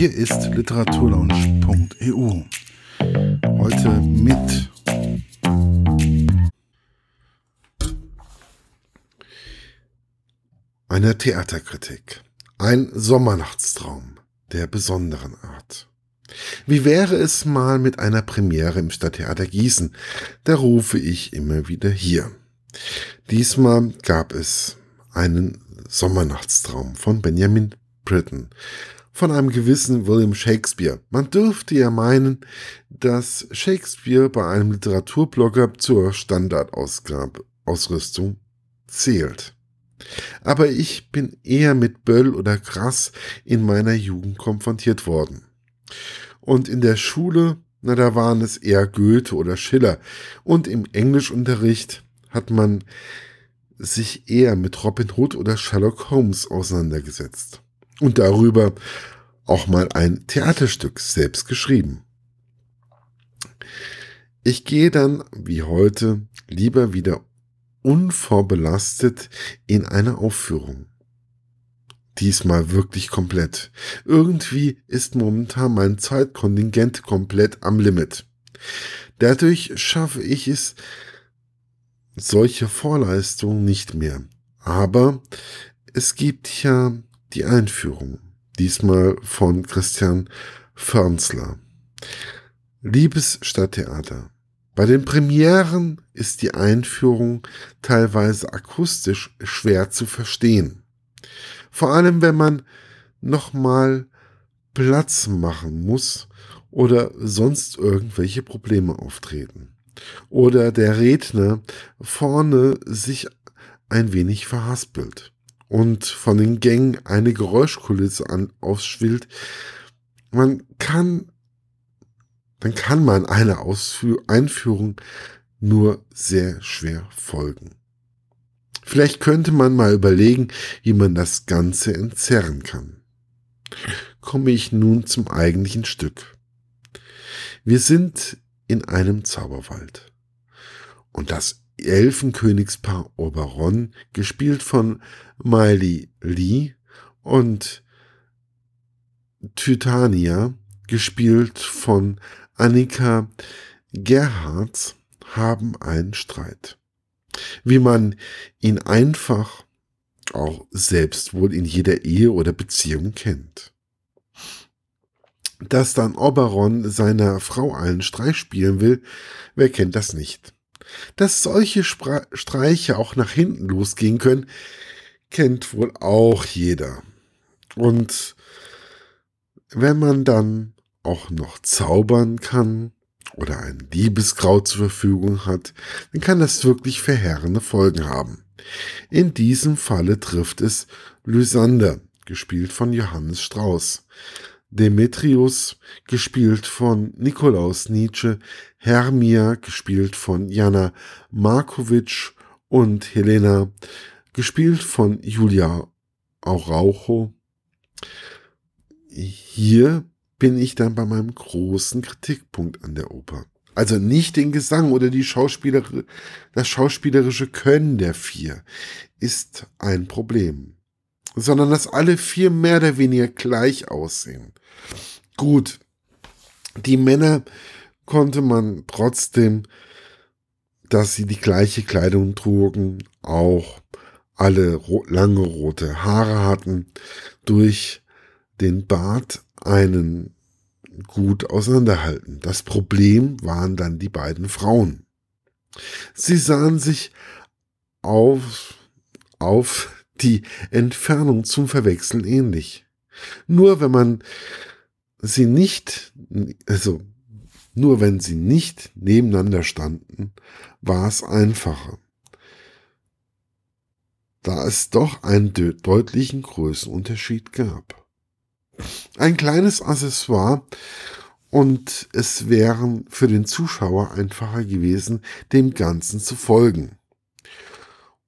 Hier ist literaturlaunch.eu. Heute mit einer Theaterkritik. Ein Sommernachtstraum der besonderen Art. Wie wäre es mal mit einer Premiere im Stadttheater Gießen? Da rufe ich immer wieder hier. Diesmal gab es einen Sommernachtstraum von Benjamin Britten von einem gewissen William Shakespeare. Man dürfte ja meinen, dass Shakespeare bei einem Literaturblogger zur Standardausrüstung zählt. Aber ich bin eher mit Böll oder Krass in meiner Jugend konfrontiert worden. Und in der Schule, na, da waren es eher Goethe oder Schiller. Und im Englischunterricht hat man sich eher mit Robin Hood oder Sherlock Holmes auseinandergesetzt. Und darüber auch mal ein Theaterstück selbst geschrieben. Ich gehe dann, wie heute, lieber wieder unvorbelastet in eine Aufführung. Diesmal wirklich komplett. Irgendwie ist momentan mein Zeitkontingent komplett am Limit. Dadurch schaffe ich es, solche Vorleistungen nicht mehr. Aber es gibt ja die Einführung, diesmal von Christian Förnsler. Liebes Stadttheater, bei den Premieren ist die Einführung teilweise akustisch schwer zu verstehen. Vor allem, wenn man nochmal Platz machen muss oder sonst irgendwelche Probleme auftreten. Oder der Redner vorne sich ein wenig verhaspelt und von den Gängen eine Geräuschkulisse an, ausschwillt. Man kann, dann kann man einer Ausführ Einführung nur sehr schwer folgen. Vielleicht könnte man mal überlegen, wie man das Ganze entzerren kann. Komme ich nun zum eigentlichen Stück. Wir sind in einem Zauberwald. Und das Elfenkönigspaar Oberon, gespielt von Miley Lee und Titania, gespielt von Annika Gerhards, haben einen Streit. Wie man ihn einfach auch selbst wohl in jeder Ehe oder Beziehung kennt. Dass dann Oberon seiner Frau einen Streich spielen will, wer kennt das nicht? Dass solche Spra Streiche auch nach hinten losgehen können, kennt wohl auch jeder. Und wenn man dann auch noch zaubern kann oder ein Liebeskraut zur Verfügung hat, dann kann das wirklich verheerende Folgen haben. In diesem Falle trifft es Lysander, gespielt von Johannes Strauß, Demetrius, gespielt von Nikolaus Nietzsche, Hermia, gespielt von Jana Markovic und Helena, gespielt von Julia Araujo. Hier bin ich dann bei meinem großen Kritikpunkt an der Oper. Also nicht den Gesang oder die Schauspieler, das schauspielerische Können der vier ist ein Problem, sondern dass alle vier mehr oder weniger gleich aussehen. Gut, die Männer konnte man trotzdem, dass sie die gleiche Kleidung trugen, auch alle ro lange rote Haare hatten, durch den Bart einen gut auseinanderhalten. Das Problem waren dann die beiden Frauen. Sie sahen sich auf, auf die Entfernung zum Verwechseln ähnlich. Nur wenn man sie nicht, also nur wenn sie nicht nebeneinander standen, war es einfacher. Da es doch einen deutlichen Größenunterschied gab. Ein kleines Accessoire und es wären für den Zuschauer einfacher gewesen, dem Ganzen zu folgen.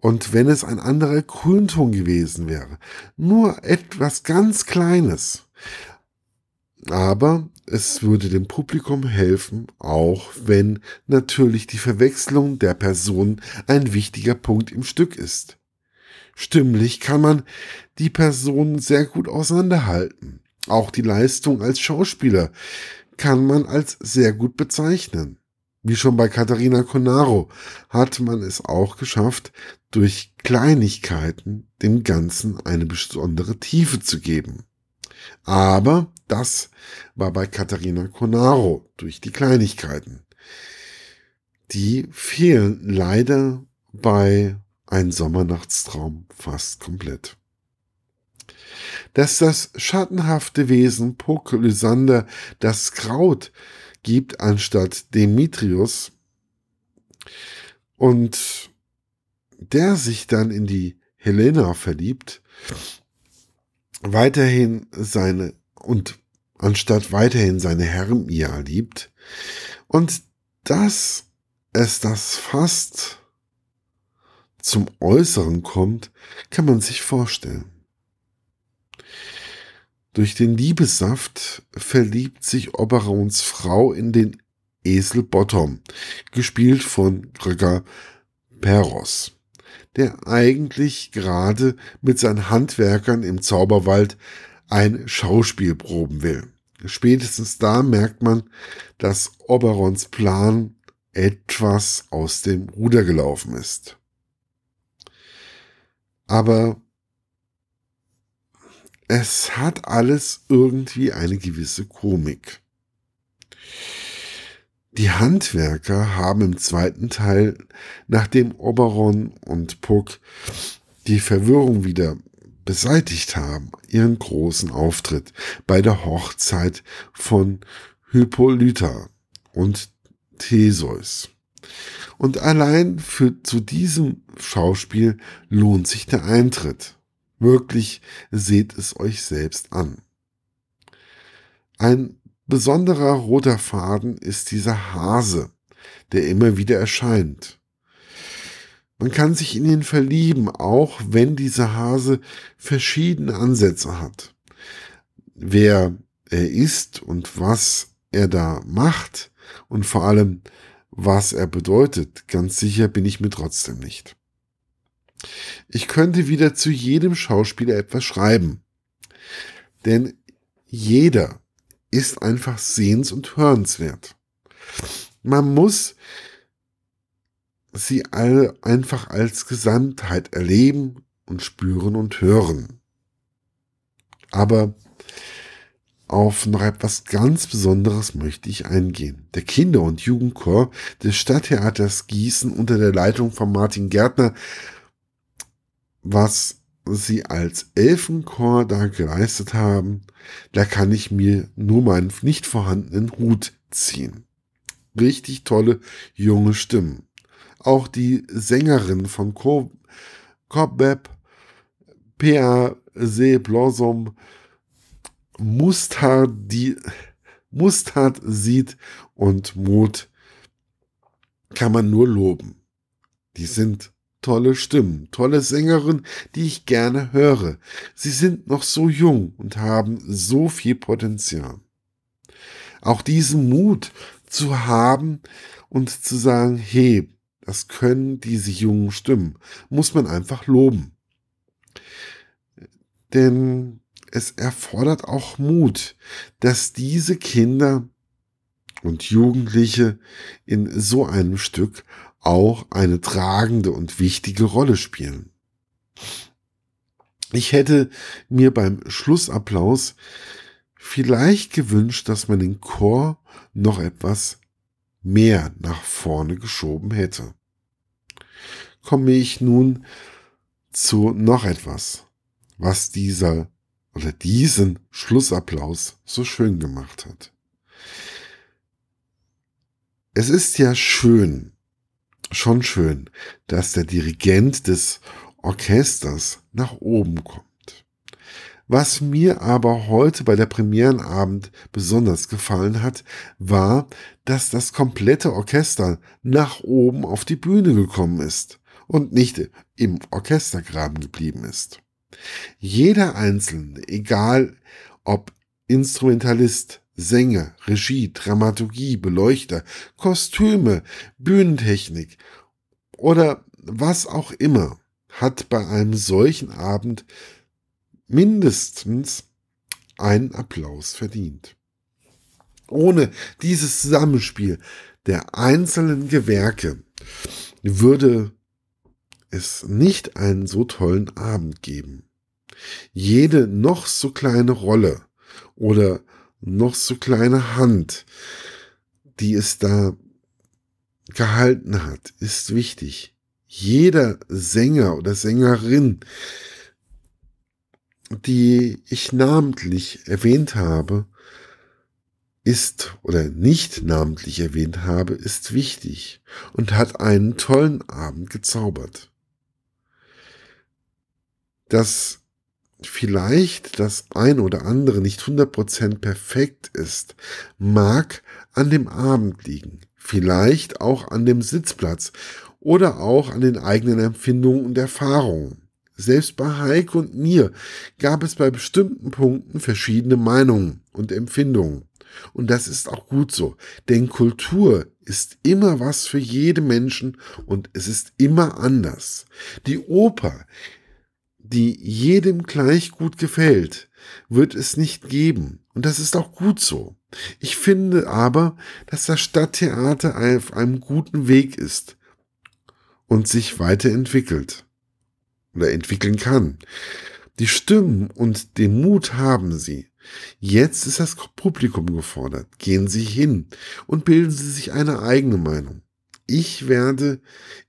Und wenn es ein anderer Grünton gewesen wäre, nur etwas ganz Kleines, aber es würde dem Publikum helfen, auch wenn natürlich die Verwechslung der Person ein wichtiger Punkt im Stück ist. Stimmlich kann man die Personen sehr gut auseinanderhalten. Auch die Leistung als Schauspieler kann man als sehr gut bezeichnen. Wie schon bei Katharina Conaro hat man es auch geschafft, durch Kleinigkeiten dem Ganzen eine besondere Tiefe zu geben. Aber das war bei Katharina Conaro durch die Kleinigkeiten. Die fehlen leider bei Ein Sommernachtstraum fast komplett. Dass das schattenhafte Wesen Puck Lysander das Kraut gibt anstatt Demetrius und der sich dann in die Helena verliebt, weiterhin seine und anstatt weiterhin seine Hermia liebt und dass es das fast zum Äußeren kommt, kann man sich vorstellen. Durch den Liebessaft verliebt sich Oberons Frau in den Esel Bottom, gespielt von Gregor Peros, der eigentlich gerade mit seinen Handwerkern im Zauberwald ein Schauspiel proben will. Spätestens da merkt man, dass Oberons Plan etwas aus dem Ruder gelaufen ist. Aber es hat alles irgendwie eine gewisse Komik. Die Handwerker haben im zweiten Teil, nachdem Oberon und Puck die Verwirrung wieder beseitigt haben, ihren großen Auftritt bei der Hochzeit von Hippolyta und Theseus. Und allein für zu diesem Schauspiel lohnt sich der Eintritt. Wirklich seht es euch selbst an. Ein besonderer roter Faden ist dieser Hase, der immer wieder erscheint. Man kann sich in ihn verlieben, auch wenn dieser Hase verschiedene Ansätze hat. Wer er ist und was er da macht und vor allem was er bedeutet, ganz sicher bin ich mir trotzdem nicht. Ich könnte wieder zu jedem Schauspieler etwas schreiben. Denn jeder ist einfach sehens- und hörenswert. Man muss sie alle einfach als Gesamtheit erleben und spüren und hören. Aber auf noch etwas ganz Besonderes möchte ich eingehen. Der Kinder- und Jugendchor des Stadttheaters Gießen unter der Leitung von Martin Gärtner was sie als Elfenchor da geleistet haben, da kann ich mir nur meinen nicht vorhandenen Hut ziehen. Richtig tolle junge Stimmen. Auch die Sängerin von Cobweb, P.A.C. Blossom, Mustard, die Mustard sieht und Mut kann man nur loben. Die sind tolle Stimmen, tolle Sängerin, die ich gerne höre. Sie sind noch so jung und haben so viel Potenzial. Auch diesen Mut zu haben und zu sagen, hey, das können diese jungen Stimmen, muss man einfach loben. Denn es erfordert auch Mut, dass diese Kinder und Jugendliche in so einem Stück auch eine tragende und wichtige Rolle spielen. Ich hätte mir beim Schlussapplaus vielleicht gewünscht, dass man den Chor noch etwas mehr nach vorne geschoben hätte. Komme ich nun zu noch etwas, was dieser oder diesen Schlussapplaus so schön gemacht hat. Es ist ja schön, schon schön, dass der Dirigent des Orchesters nach oben kommt. Was mir aber heute bei der Premierenabend besonders gefallen hat, war, dass das komplette Orchester nach oben auf die Bühne gekommen ist und nicht im Orchestergraben geblieben ist. Jeder Einzelne, egal ob Instrumentalist, Sänger, Regie, Dramaturgie, Beleuchter, Kostüme, Bühnentechnik oder was auch immer hat bei einem solchen Abend mindestens einen Applaus verdient. Ohne dieses Zusammenspiel der einzelnen Gewerke würde es nicht einen so tollen Abend geben. Jede noch so kleine Rolle oder noch so kleine Hand, die es da gehalten hat, ist wichtig. Jeder Sänger oder Sängerin, die ich namentlich erwähnt habe, ist oder nicht namentlich erwähnt habe, ist wichtig und hat einen tollen Abend gezaubert. Dass vielleicht das ein oder andere nicht 100% perfekt ist, mag an dem Abend liegen, vielleicht auch an dem Sitzplatz oder auch an den eigenen Empfindungen und Erfahrungen. Selbst bei Heike und mir gab es bei bestimmten Punkten verschiedene Meinungen und Empfindungen. Und das ist auch gut so, denn Kultur ist immer was für jede Menschen und es ist immer anders. Die Oper, die jedem gleich gut gefällt, wird es nicht geben. Und das ist auch gut so. Ich finde aber, dass das Stadttheater auf einem guten Weg ist und sich weiterentwickelt oder entwickeln kann. Die Stimmen und den Mut haben sie. Jetzt ist das Publikum gefordert. Gehen Sie hin und bilden Sie sich eine eigene Meinung. Ich werde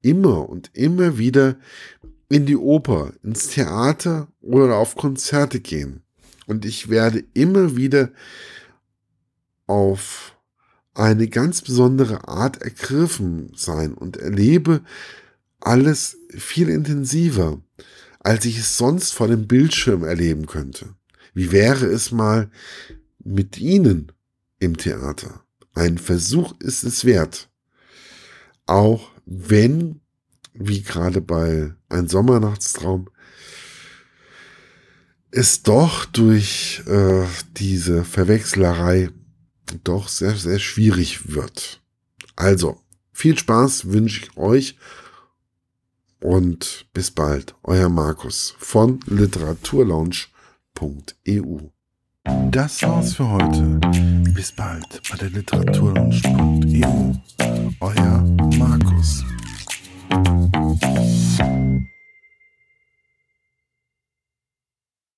immer und immer wieder in die Oper, ins Theater oder auf Konzerte gehen. Und ich werde immer wieder auf eine ganz besondere Art ergriffen sein und erlebe alles viel intensiver, als ich es sonst vor dem Bildschirm erleben könnte. Wie wäre es mal mit Ihnen im Theater? Ein Versuch ist es wert. Auch wenn, wie gerade bei Ein Sommernachtstraum, es doch durch äh, diese Verwechslerei doch sehr, sehr schwierig wird. Also, viel Spaß wünsche ich euch und bis bald, euer Markus von literaturlaunch.eu. Das war's für heute. Bis bald bei der literaturlaunch.eu. Euer Markus. thank you